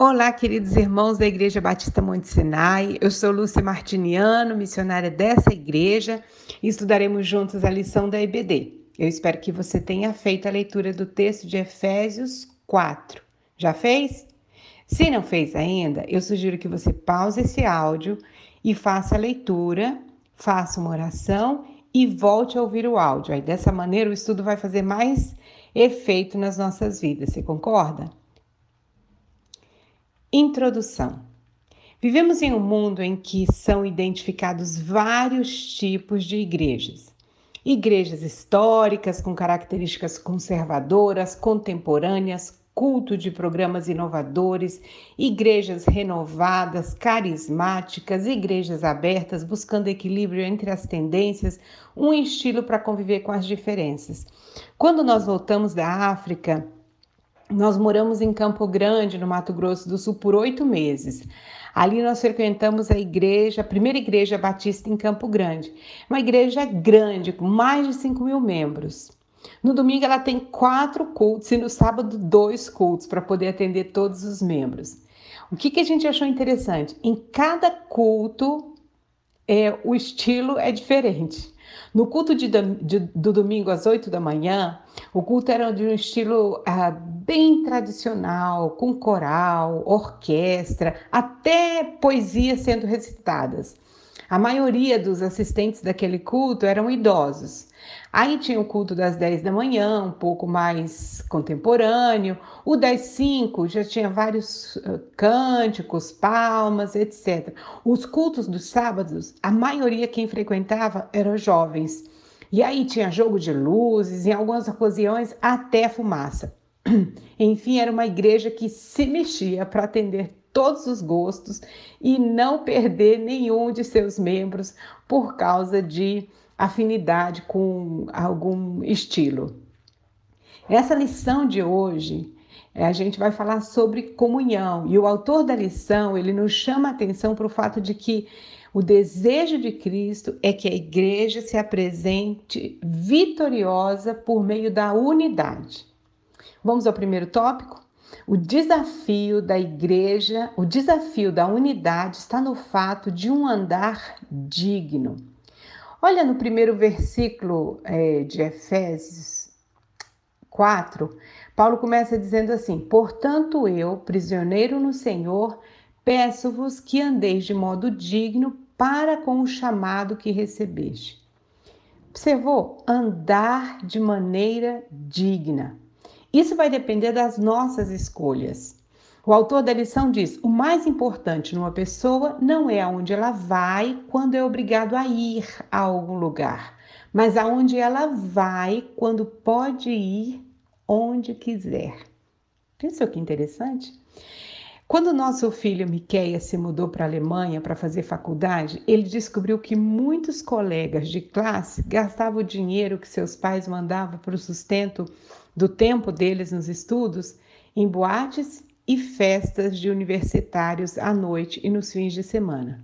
Olá, queridos irmãos da Igreja Batista Monte Sinai. Eu sou Lúcia Martiniano, missionária dessa igreja, e estudaremos juntos a lição da EBD. Eu espero que você tenha feito a leitura do texto de Efésios 4. Já fez? Se não fez ainda, eu sugiro que você pause esse áudio e faça a leitura, faça uma oração e volte a ouvir o áudio. Aí dessa maneira o estudo vai fazer mais efeito nas nossas vidas. Você concorda? Introdução. Vivemos em um mundo em que são identificados vários tipos de igrejas. Igrejas históricas com características conservadoras, contemporâneas, culto de programas inovadores, igrejas renovadas, carismáticas, igrejas abertas, buscando equilíbrio entre as tendências, um estilo para conviver com as diferenças. Quando nós voltamos da África, nós moramos em Campo Grande, no Mato Grosso do Sul, por oito meses. Ali nós frequentamos a igreja, a primeira igreja batista em Campo Grande. Uma igreja grande, com mais de 5 mil membros. No domingo ela tem quatro cultos e no sábado dois cultos para poder atender todos os membros. O que, que a gente achou interessante? Em cada culto, é, o estilo é diferente. No culto de, de, do domingo às 8 da manhã, o culto era de um estilo ah, bem tradicional, com coral, orquestra, até poesia sendo recitadas. A maioria dos assistentes daquele culto eram idosos. Aí tinha o culto das 10 da manhã, um pouco mais contemporâneo. O das 5 já tinha vários uh, cânticos, palmas, etc. Os cultos dos sábados, a maioria quem frequentava eram jovens. E aí tinha jogo de luzes, em algumas ocasiões até fumaça. Enfim, era uma igreja que se mexia para atender todos os gostos e não perder nenhum de seus membros por causa de afinidade com algum estilo. Essa lição de hoje, eh, a gente vai falar sobre comunhão e o autor da lição ele nos chama a atenção para o fato de que o desejo de Cristo é que a igreja se apresente vitoriosa por meio da unidade. Vamos ao primeiro tópico? O desafio da igreja, o desafio da unidade está no fato de um andar digno. Olha no primeiro versículo é, de Efésios 4, Paulo começa dizendo assim: Portanto, eu, prisioneiro no Senhor, peço-vos que andeis de modo digno para com o chamado que recebeste. Observou? Andar de maneira digna. Isso vai depender das nossas escolhas. O autor da lição diz: o mais importante numa pessoa não é aonde ela vai quando é obrigado a ir a algum lugar, mas aonde ela vai quando pode ir onde quiser. Pensou que interessante? Quando nosso filho Miqueia se mudou para a Alemanha para fazer faculdade, ele descobriu que muitos colegas de classe gastavam o dinheiro que seus pais mandavam para o sustento do tempo deles nos estudos em boates e festas de universitários à noite e nos fins de semana.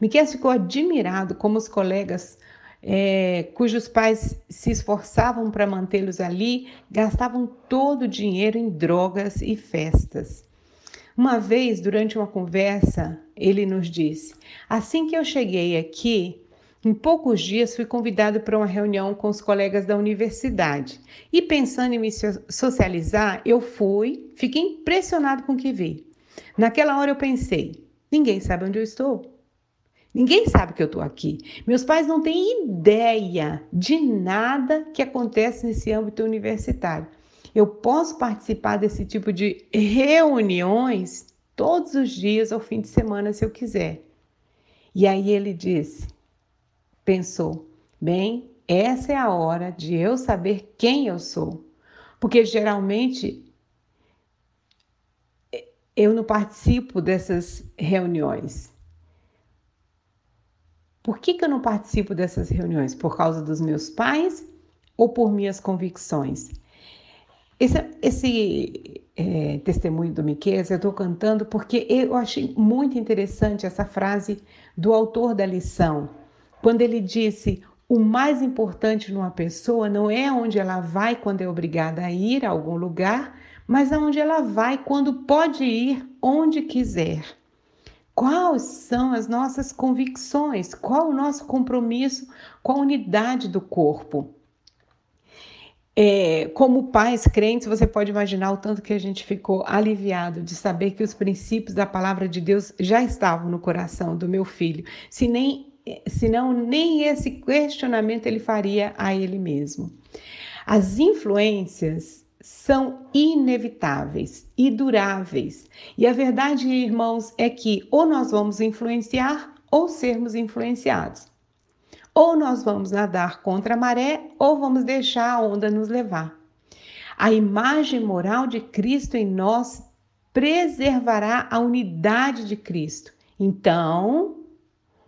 Miquel ficou admirado como os colegas é, cujos pais se esforçavam para mantê-los ali gastavam todo o dinheiro em drogas e festas. Uma vez, durante uma conversa, ele nos disse: Assim que eu cheguei aqui, em poucos dias fui convidado para uma reunião com os colegas da universidade e, pensando em me socializar, eu fui, fiquei impressionado com o que vi. Naquela hora eu pensei: ninguém sabe onde eu estou. Ninguém sabe que eu estou aqui. Meus pais não têm ideia de nada que acontece nesse âmbito universitário. Eu posso participar desse tipo de reuniões todos os dias ao fim de semana, se eu quiser. E aí ele disse: pensou: bem, essa é a hora de eu saber quem eu sou. Porque geralmente eu não participo dessas reuniões. Por que, que eu não participo dessas reuniões? Por causa dos meus pais ou por minhas convicções? Esse, esse é, testemunho do Miquel eu estou cantando porque eu achei muito interessante essa frase do autor da lição quando ele disse: o mais importante numa pessoa não é onde ela vai quando é obrigada a ir a algum lugar, mas aonde ela vai quando pode ir onde quiser. Quais são as nossas convicções? Qual o nosso compromisso com a unidade do corpo? É, como pais crentes, você pode imaginar o tanto que a gente ficou aliviado de saber que os princípios da palavra de Deus já estavam no coração do meu filho, se nem, senão nem esse questionamento ele faria a ele mesmo. As influências são inevitáveis e duráveis. E a verdade, irmãos, é que ou nós vamos influenciar ou sermos influenciados. Ou nós vamos nadar contra a maré ou vamos deixar a onda nos levar. A imagem moral de Cristo em nós preservará a unidade de Cristo. Então,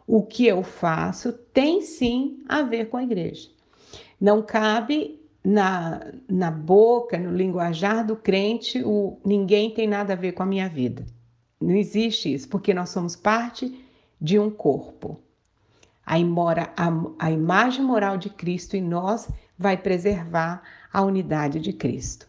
o que eu faço tem sim a ver com a igreja. Não cabe na, na boca, no linguajar do crente, o ninguém tem nada a ver com a minha vida. Não existe isso, porque nós somos parte de um corpo. Aí mora a, a imagem moral de Cristo em nós vai preservar a unidade de Cristo.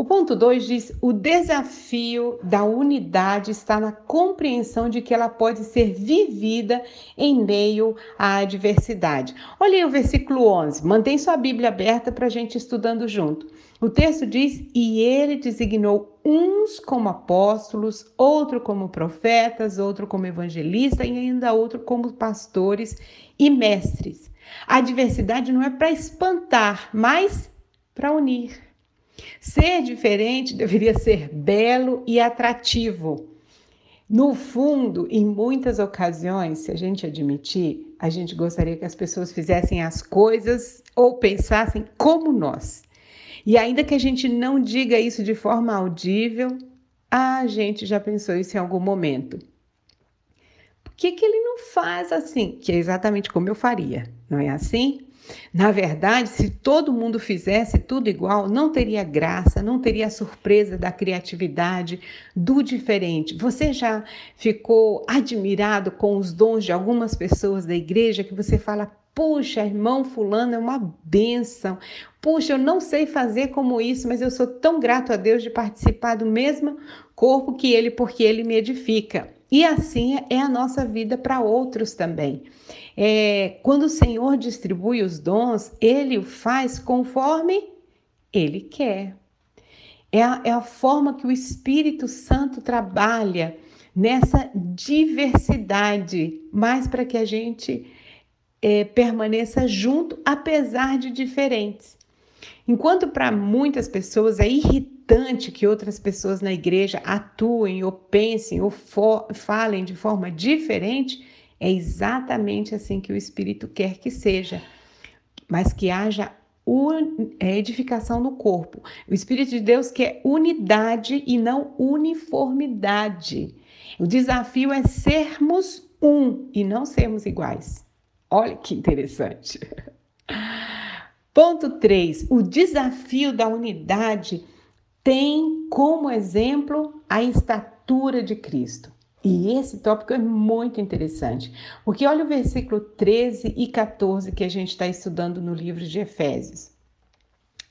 O ponto 2 diz: o desafio da unidade está na compreensão de que ela pode ser vivida em meio à adversidade. Olha aí o versículo 11, mantém sua Bíblia aberta para a gente estudando junto. O texto diz: E ele designou uns como apóstolos, outro como profetas, outro como evangelistas e ainda outro como pastores e mestres. A adversidade não é para espantar, mas para unir. Ser diferente deveria ser belo e atrativo. No fundo, em muitas ocasiões, se a gente admitir, a gente gostaria que as pessoas fizessem as coisas ou pensassem como nós. E ainda que a gente não diga isso de forma audível, a gente já pensou isso em algum momento. Por que, que ele não faz assim? Que é exatamente como eu faria, não é assim? Na verdade, se todo mundo fizesse tudo igual, não teria graça, não teria surpresa da criatividade, do diferente. Você já ficou admirado com os dons de algumas pessoas da igreja que você fala, puxa, irmão fulano é uma benção. Puxa, eu não sei fazer como isso, mas eu sou tão grato a Deus de participar do mesmo corpo que ele, porque ele me edifica. E assim é a nossa vida para outros também. É, quando o Senhor distribui os dons, ele o faz conforme ele quer. É a, é a forma que o Espírito Santo trabalha nessa diversidade, mais para que a gente é, permaneça junto, apesar de diferentes. Enquanto para muitas pessoas é irritante que outras pessoas na igreja atuem ou pensem ou falem de forma diferente, é exatamente assim que o Espírito quer que seja, mas que haja é, edificação no corpo. O Espírito de Deus quer unidade e não uniformidade. O desafio é sermos um e não sermos iguais. Olha que interessante. Ponto 3. O desafio da unidade tem como exemplo a estatura de Cristo. E esse tópico é muito interessante, porque olha o versículo 13 e 14 que a gente está estudando no livro de Efésios.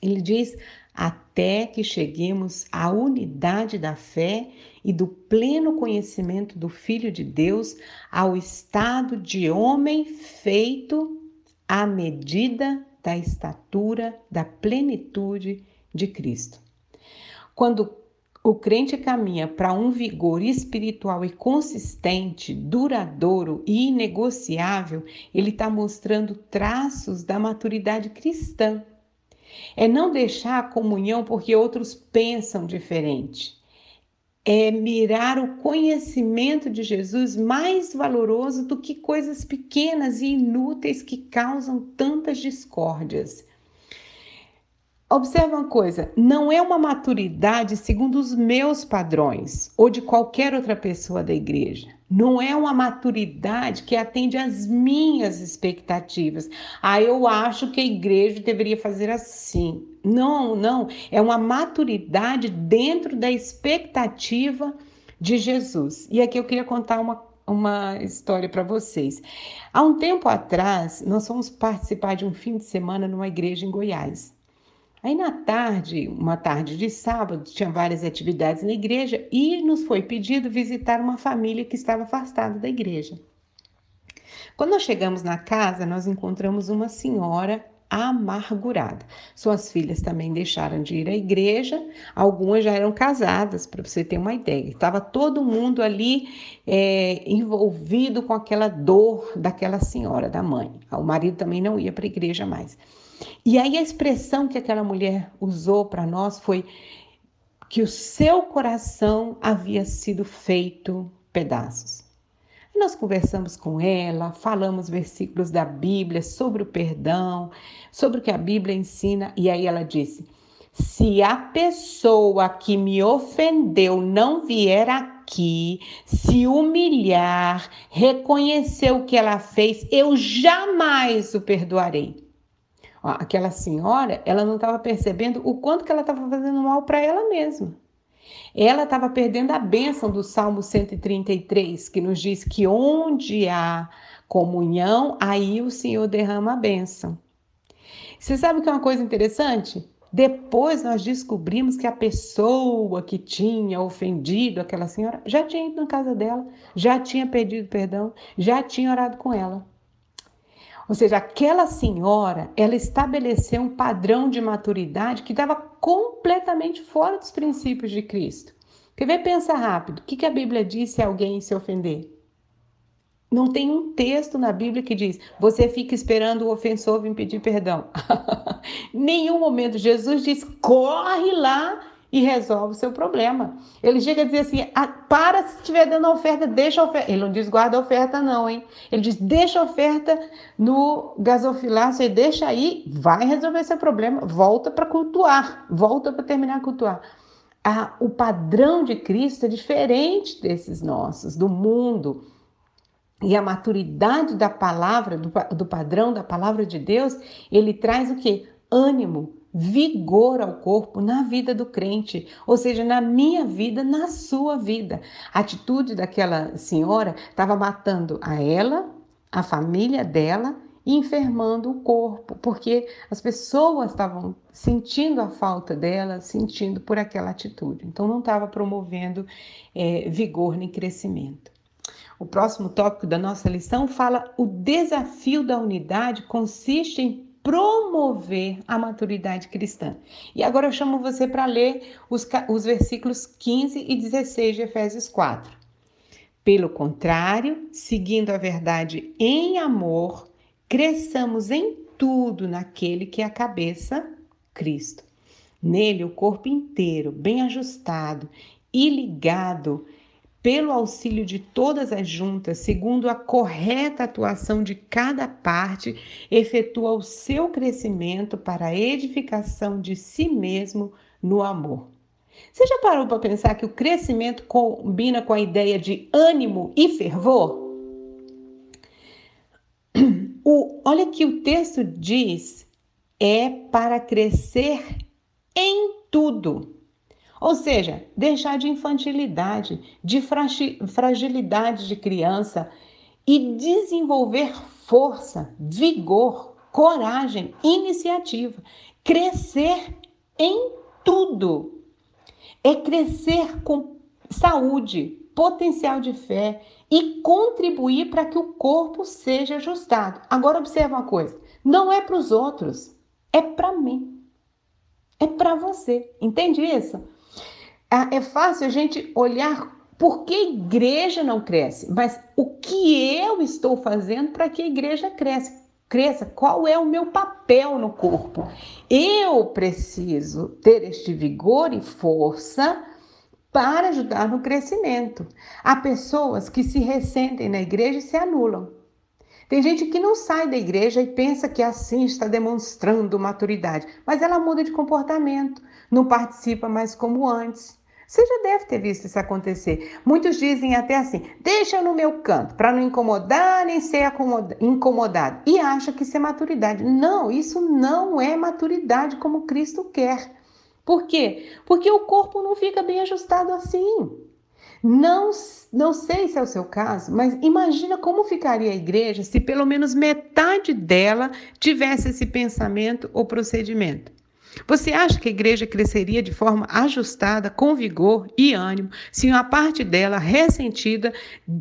Ele diz: até que cheguemos à unidade da fé e do pleno conhecimento do Filho de Deus, ao estado de homem feito à medida da estatura da plenitude de Cristo. Quando o crente caminha para um vigor espiritual e consistente, duradouro e inegociável, ele está mostrando traços da maturidade cristã. É não deixar a comunhão porque outros pensam diferente. É mirar o conhecimento de Jesus mais valoroso do que coisas pequenas e inúteis que causam tantas discórdias. Observa uma coisa, não é uma maturidade segundo os meus padrões ou de qualquer outra pessoa da igreja. Não é uma maturidade que atende às minhas expectativas. Ah, eu acho que a igreja deveria fazer assim. Não, não. É uma maturidade dentro da expectativa de Jesus. E aqui eu queria contar uma, uma história para vocês. Há um tempo atrás, nós fomos participar de um fim de semana numa igreja em Goiás. Aí na tarde, uma tarde de sábado, tinha várias atividades na igreja e nos foi pedido visitar uma família que estava afastada da igreja. Quando nós chegamos na casa, nós encontramos uma senhora amargurada. Suas filhas também deixaram de ir à igreja, algumas já eram casadas, para você ter uma ideia. Estava todo mundo ali é, envolvido com aquela dor daquela senhora, da mãe. O marido também não ia para a igreja mais. E aí a expressão que aquela mulher usou para nós foi que o seu coração havia sido feito pedaços. Nós conversamos com ela, falamos versículos da Bíblia sobre o perdão, sobre o que a Bíblia ensina, e aí ela disse: se a pessoa que me ofendeu não vier aqui, se humilhar, reconhecer o que ela fez, eu jamais o perdoarei. Aquela senhora, ela não estava percebendo o quanto que ela estava fazendo mal para ela mesma. Ela estava perdendo a bênção do Salmo 133, que nos diz que onde há comunhão, aí o Senhor derrama a bênção. Você sabe que é uma coisa interessante? Depois nós descobrimos que a pessoa que tinha ofendido aquela senhora já tinha ido na casa dela, já tinha pedido perdão, já tinha orado com ela. Ou seja, aquela senhora, ela estabeleceu um padrão de maturidade que estava completamente fora dos princípios de Cristo. Quer ver? Pensa rápido. O que, que a Bíblia diz se alguém se ofender? Não tem um texto na Bíblia que diz: você fica esperando o ofensor vir pedir perdão. Nenhum momento. Jesus diz: corre lá e resolve o seu problema. Ele chega a dizer assim: ah, para se estiver dando oferta, deixa a oferta. Ele não diz guarda a oferta, não, hein? Ele diz: deixa a oferta no gasofilácio e deixa aí, vai resolver seu problema, volta para cultuar, volta para terminar a cultuar. Ah, o padrão de Cristo é diferente desses nossos, do mundo. E a maturidade da palavra, do, do padrão da palavra de Deus, ele traz o que? Ânimo, vigor ao corpo na vida do crente, ou seja, na minha vida, na sua vida. A atitude daquela senhora estava matando a ela, a família dela e enfermando o corpo, porque as pessoas estavam sentindo a falta dela, sentindo por aquela atitude. Então não estava promovendo é, vigor nem crescimento. O próximo tópico da nossa lição fala: o desafio da unidade consiste em promover a maturidade cristã. E agora eu chamo você para ler os, os versículos 15 e 16 de Efésios 4. Pelo contrário, seguindo a verdade em amor, cresçamos em tudo naquele que é a cabeça, Cristo. Nele, o corpo inteiro, bem ajustado e ligado pelo auxílio de todas as juntas, segundo a correta atuação de cada parte, efetua o seu crescimento para a edificação de si mesmo no amor. Você já parou para pensar que o crescimento combina com a ideia de ânimo e fervor? O, olha que o texto diz: é para crescer em tudo. Ou seja, deixar de infantilidade, de fragilidade de criança e desenvolver força, vigor, coragem, iniciativa, crescer em tudo. É crescer com saúde, potencial de fé e contribuir para que o corpo seja ajustado. Agora observa uma coisa, não é para os outros, é para mim. É para você. Entende isso? É fácil a gente olhar por que a igreja não cresce, mas o que eu estou fazendo para que a igreja cresça? Cresça, qual é o meu papel no corpo? Eu preciso ter este vigor e força para ajudar no crescimento. Há pessoas que se ressentem na igreja e se anulam. Tem gente que não sai da igreja e pensa que assim está demonstrando maturidade, mas ela muda de comportamento, não participa mais como antes. Você já deve ter visto isso acontecer. Muitos dizem até assim: deixa no meu canto, para não incomodar nem ser incomodado. E acha que isso é maturidade. Não, isso não é maturidade como Cristo quer. Por quê? Porque o corpo não fica bem ajustado assim. Não, não sei se é o seu caso, mas imagina como ficaria a igreja se pelo menos metade dela tivesse esse pensamento ou procedimento. Você acha que a igreja cresceria de forma ajustada, com vigor e ânimo, se uma parte dela, ressentida,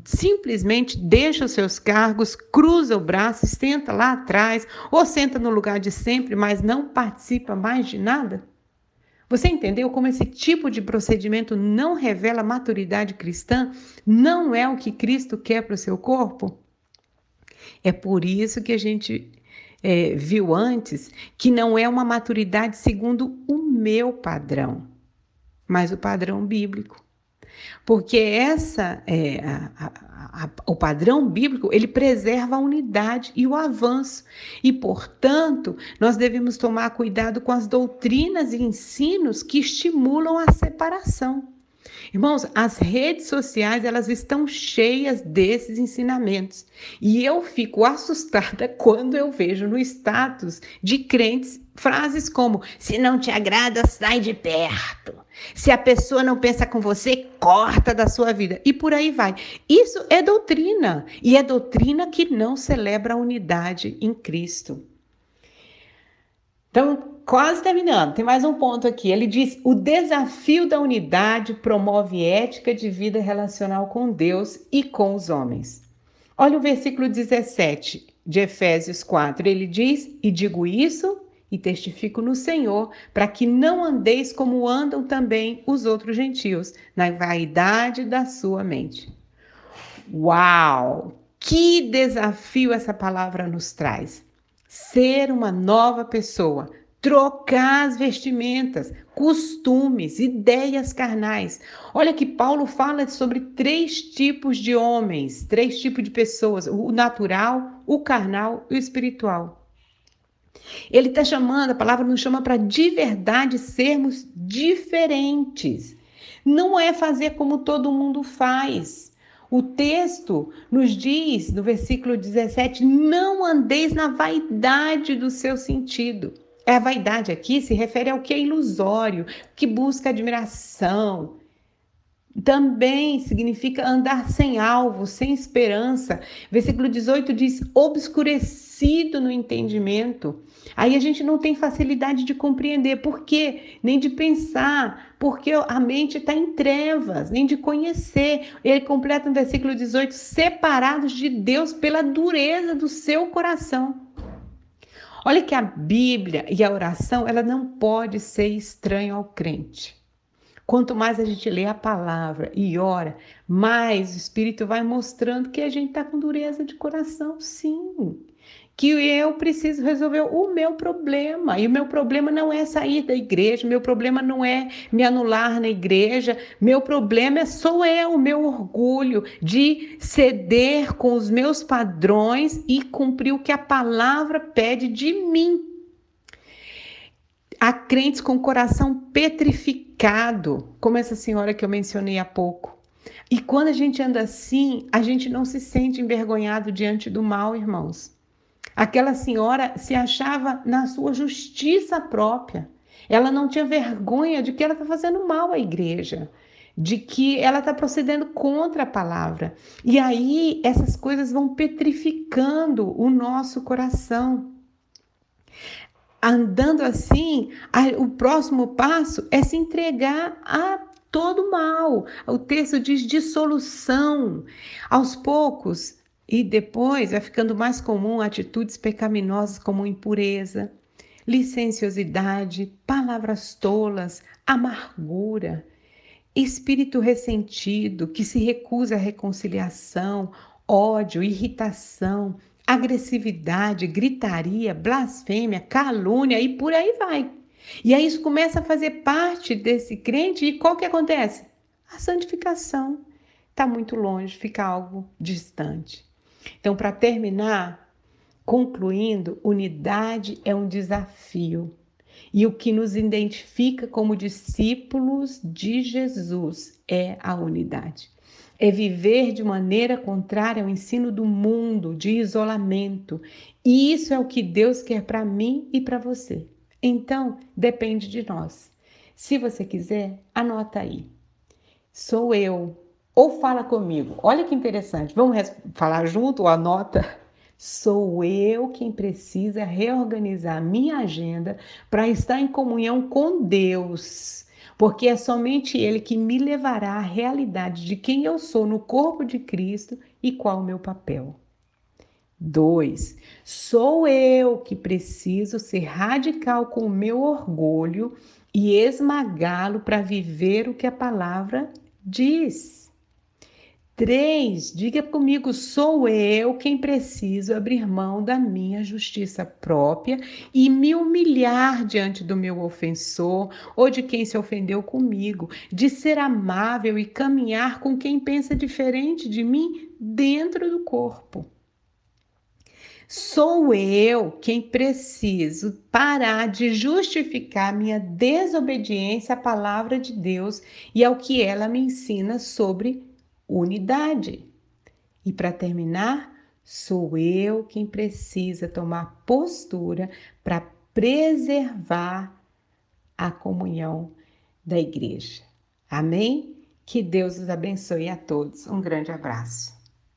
simplesmente deixa os seus cargos, cruza o braço, senta lá atrás ou senta no lugar de sempre, mas não participa mais de nada? Você entendeu como esse tipo de procedimento não revela maturidade cristã? Não é o que Cristo quer para o seu corpo? É por isso que a gente é, viu antes que não é uma maturidade segundo o meu padrão, mas o padrão bíblico. Porque essa é, a, a, a, o padrão bíblico ele preserva a unidade e o avanço e portanto nós devemos tomar cuidado com as doutrinas e ensinos que estimulam a separação. Irmãos, as redes sociais elas estão cheias desses ensinamentos e eu fico assustada quando eu vejo no status de crentes frases como: se não te agrada, sai de perto. Se a pessoa não pensa com você, corta da sua vida. E por aí vai. Isso é doutrina. E é doutrina que não celebra a unidade em Cristo. Então, quase terminando, tem mais um ponto aqui. Ele diz: o desafio da unidade promove ética de vida relacional com Deus e com os homens. Olha o versículo 17 de Efésios 4. Ele diz: E digo isso e testifico no Senhor, para que não andeis como andam também os outros gentios, na vaidade da sua mente. Uau! Que desafio essa palavra nos traz! ser uma nova pessoa, trocar as vestimentas, costumes, ideias carnais. Olha que Paulo fala sobre três tipos de homens, três tipos de pessoas: o natural, o carnal e o espiritual. Ele está chamando, a palavra nos chama para de verdade sermos diferentes. Não é fazer como todo mundo faz. O texto nos diz, no versículo 17, não andeis na vaidade do seu sentido. É a vaidade aqui se refere ao que é ilusório, que busca admiração. Também significa andar sem alvo, sem esperança. Versículo 18 diz: obscurecido no entendimento. Aí a gente não tem facilidade de compreender por quê, nem de pensar, porque a mente está em trevas, nem de conhecer. Ele completa no versículo 18: separados de Deus pela dureza do seu coração. Olha que a Bíblia e a oração, ela não pode ser estranho ao crente. Quanto mais a gente lê a palavra e ora, mais o Espírito vai mostrando que a gente está com dureza de coração, sim que eu preciso resolver o meu problema. E o meu problema não é sair da igreja, meu problema não é me anular na igreja, meu problema é sou eu, o meu orgulho de ceder com os meus padrões e cumprir o que a palavra pede de mim. Há crentes com o coração petrificado, como essa senhora que eu mencionei há pouco. E quando a gente anda assim, a gente não se sente envergonhado diante do mal, irmãos. Aquela senhora se achava na sua justiça própria. Ela não tinha vergonha de que ela está fazendo mal à igreja, de que ela está procedendo contra a palavra. E aí essas coisas vão petrificando o nosso coração. Andando assim, o próximo passo é se entregar a todo mal. O texto diz dissolução. Aos poucos, e depois vai ficando mais comum atitudes pecaminosas como impureza, licenciosidade, palavras tolas, amargura, espírito ressentido que se recusa à reconciliação, ódio, irritação, agressividade, gritaria, blasfêmia, calúnia e por aí vai. E aí isso começa a fazer parte desse crente e qual que acontece? A santificação está muito longe, fica algo distante. Então, para terminar, concluindo, unidade é um desafio. E o que nos identifica como discípulos de Jesus é a unidade. É viver de maneira contrária ao ensino do mundo, de isolamento. E isso é o que Deus quer para mim e para você. Então, depende de nós. Se você quiser, anota aí. Sou eu, ou fala comigo. Olha que interessante. Vamos falar junto ou anota? Sou eu quem precisa reorganizar minha agenda para estar em comunhão com Deus, porque é somente Ele que me levará à realidade de quem eu sou no corpo de Cristo e qual o meu papel. 2. Sou eu que preciso ser radical com o meu orgulho e esmagá-lo para viver o que a palavra diz. 3. Diga comigo, sou eu quem preciso abrir mão da minha justiça própria e me humilhar diante do meu ofensor ou de quem se ofendeu comigo, de ser amável e caminhar com quem pensa diferente de mim dentro do corpo. Sou eu quem preciso parar de justificar minha desobediência à palavra de Deus e ao que ela me ensina sobre unidade. E para terminar, sou eu quem precisa tomar postura para preservar a comunhão da igreja. Amém? Que Deus os abençoe a todos. Um grande abraço.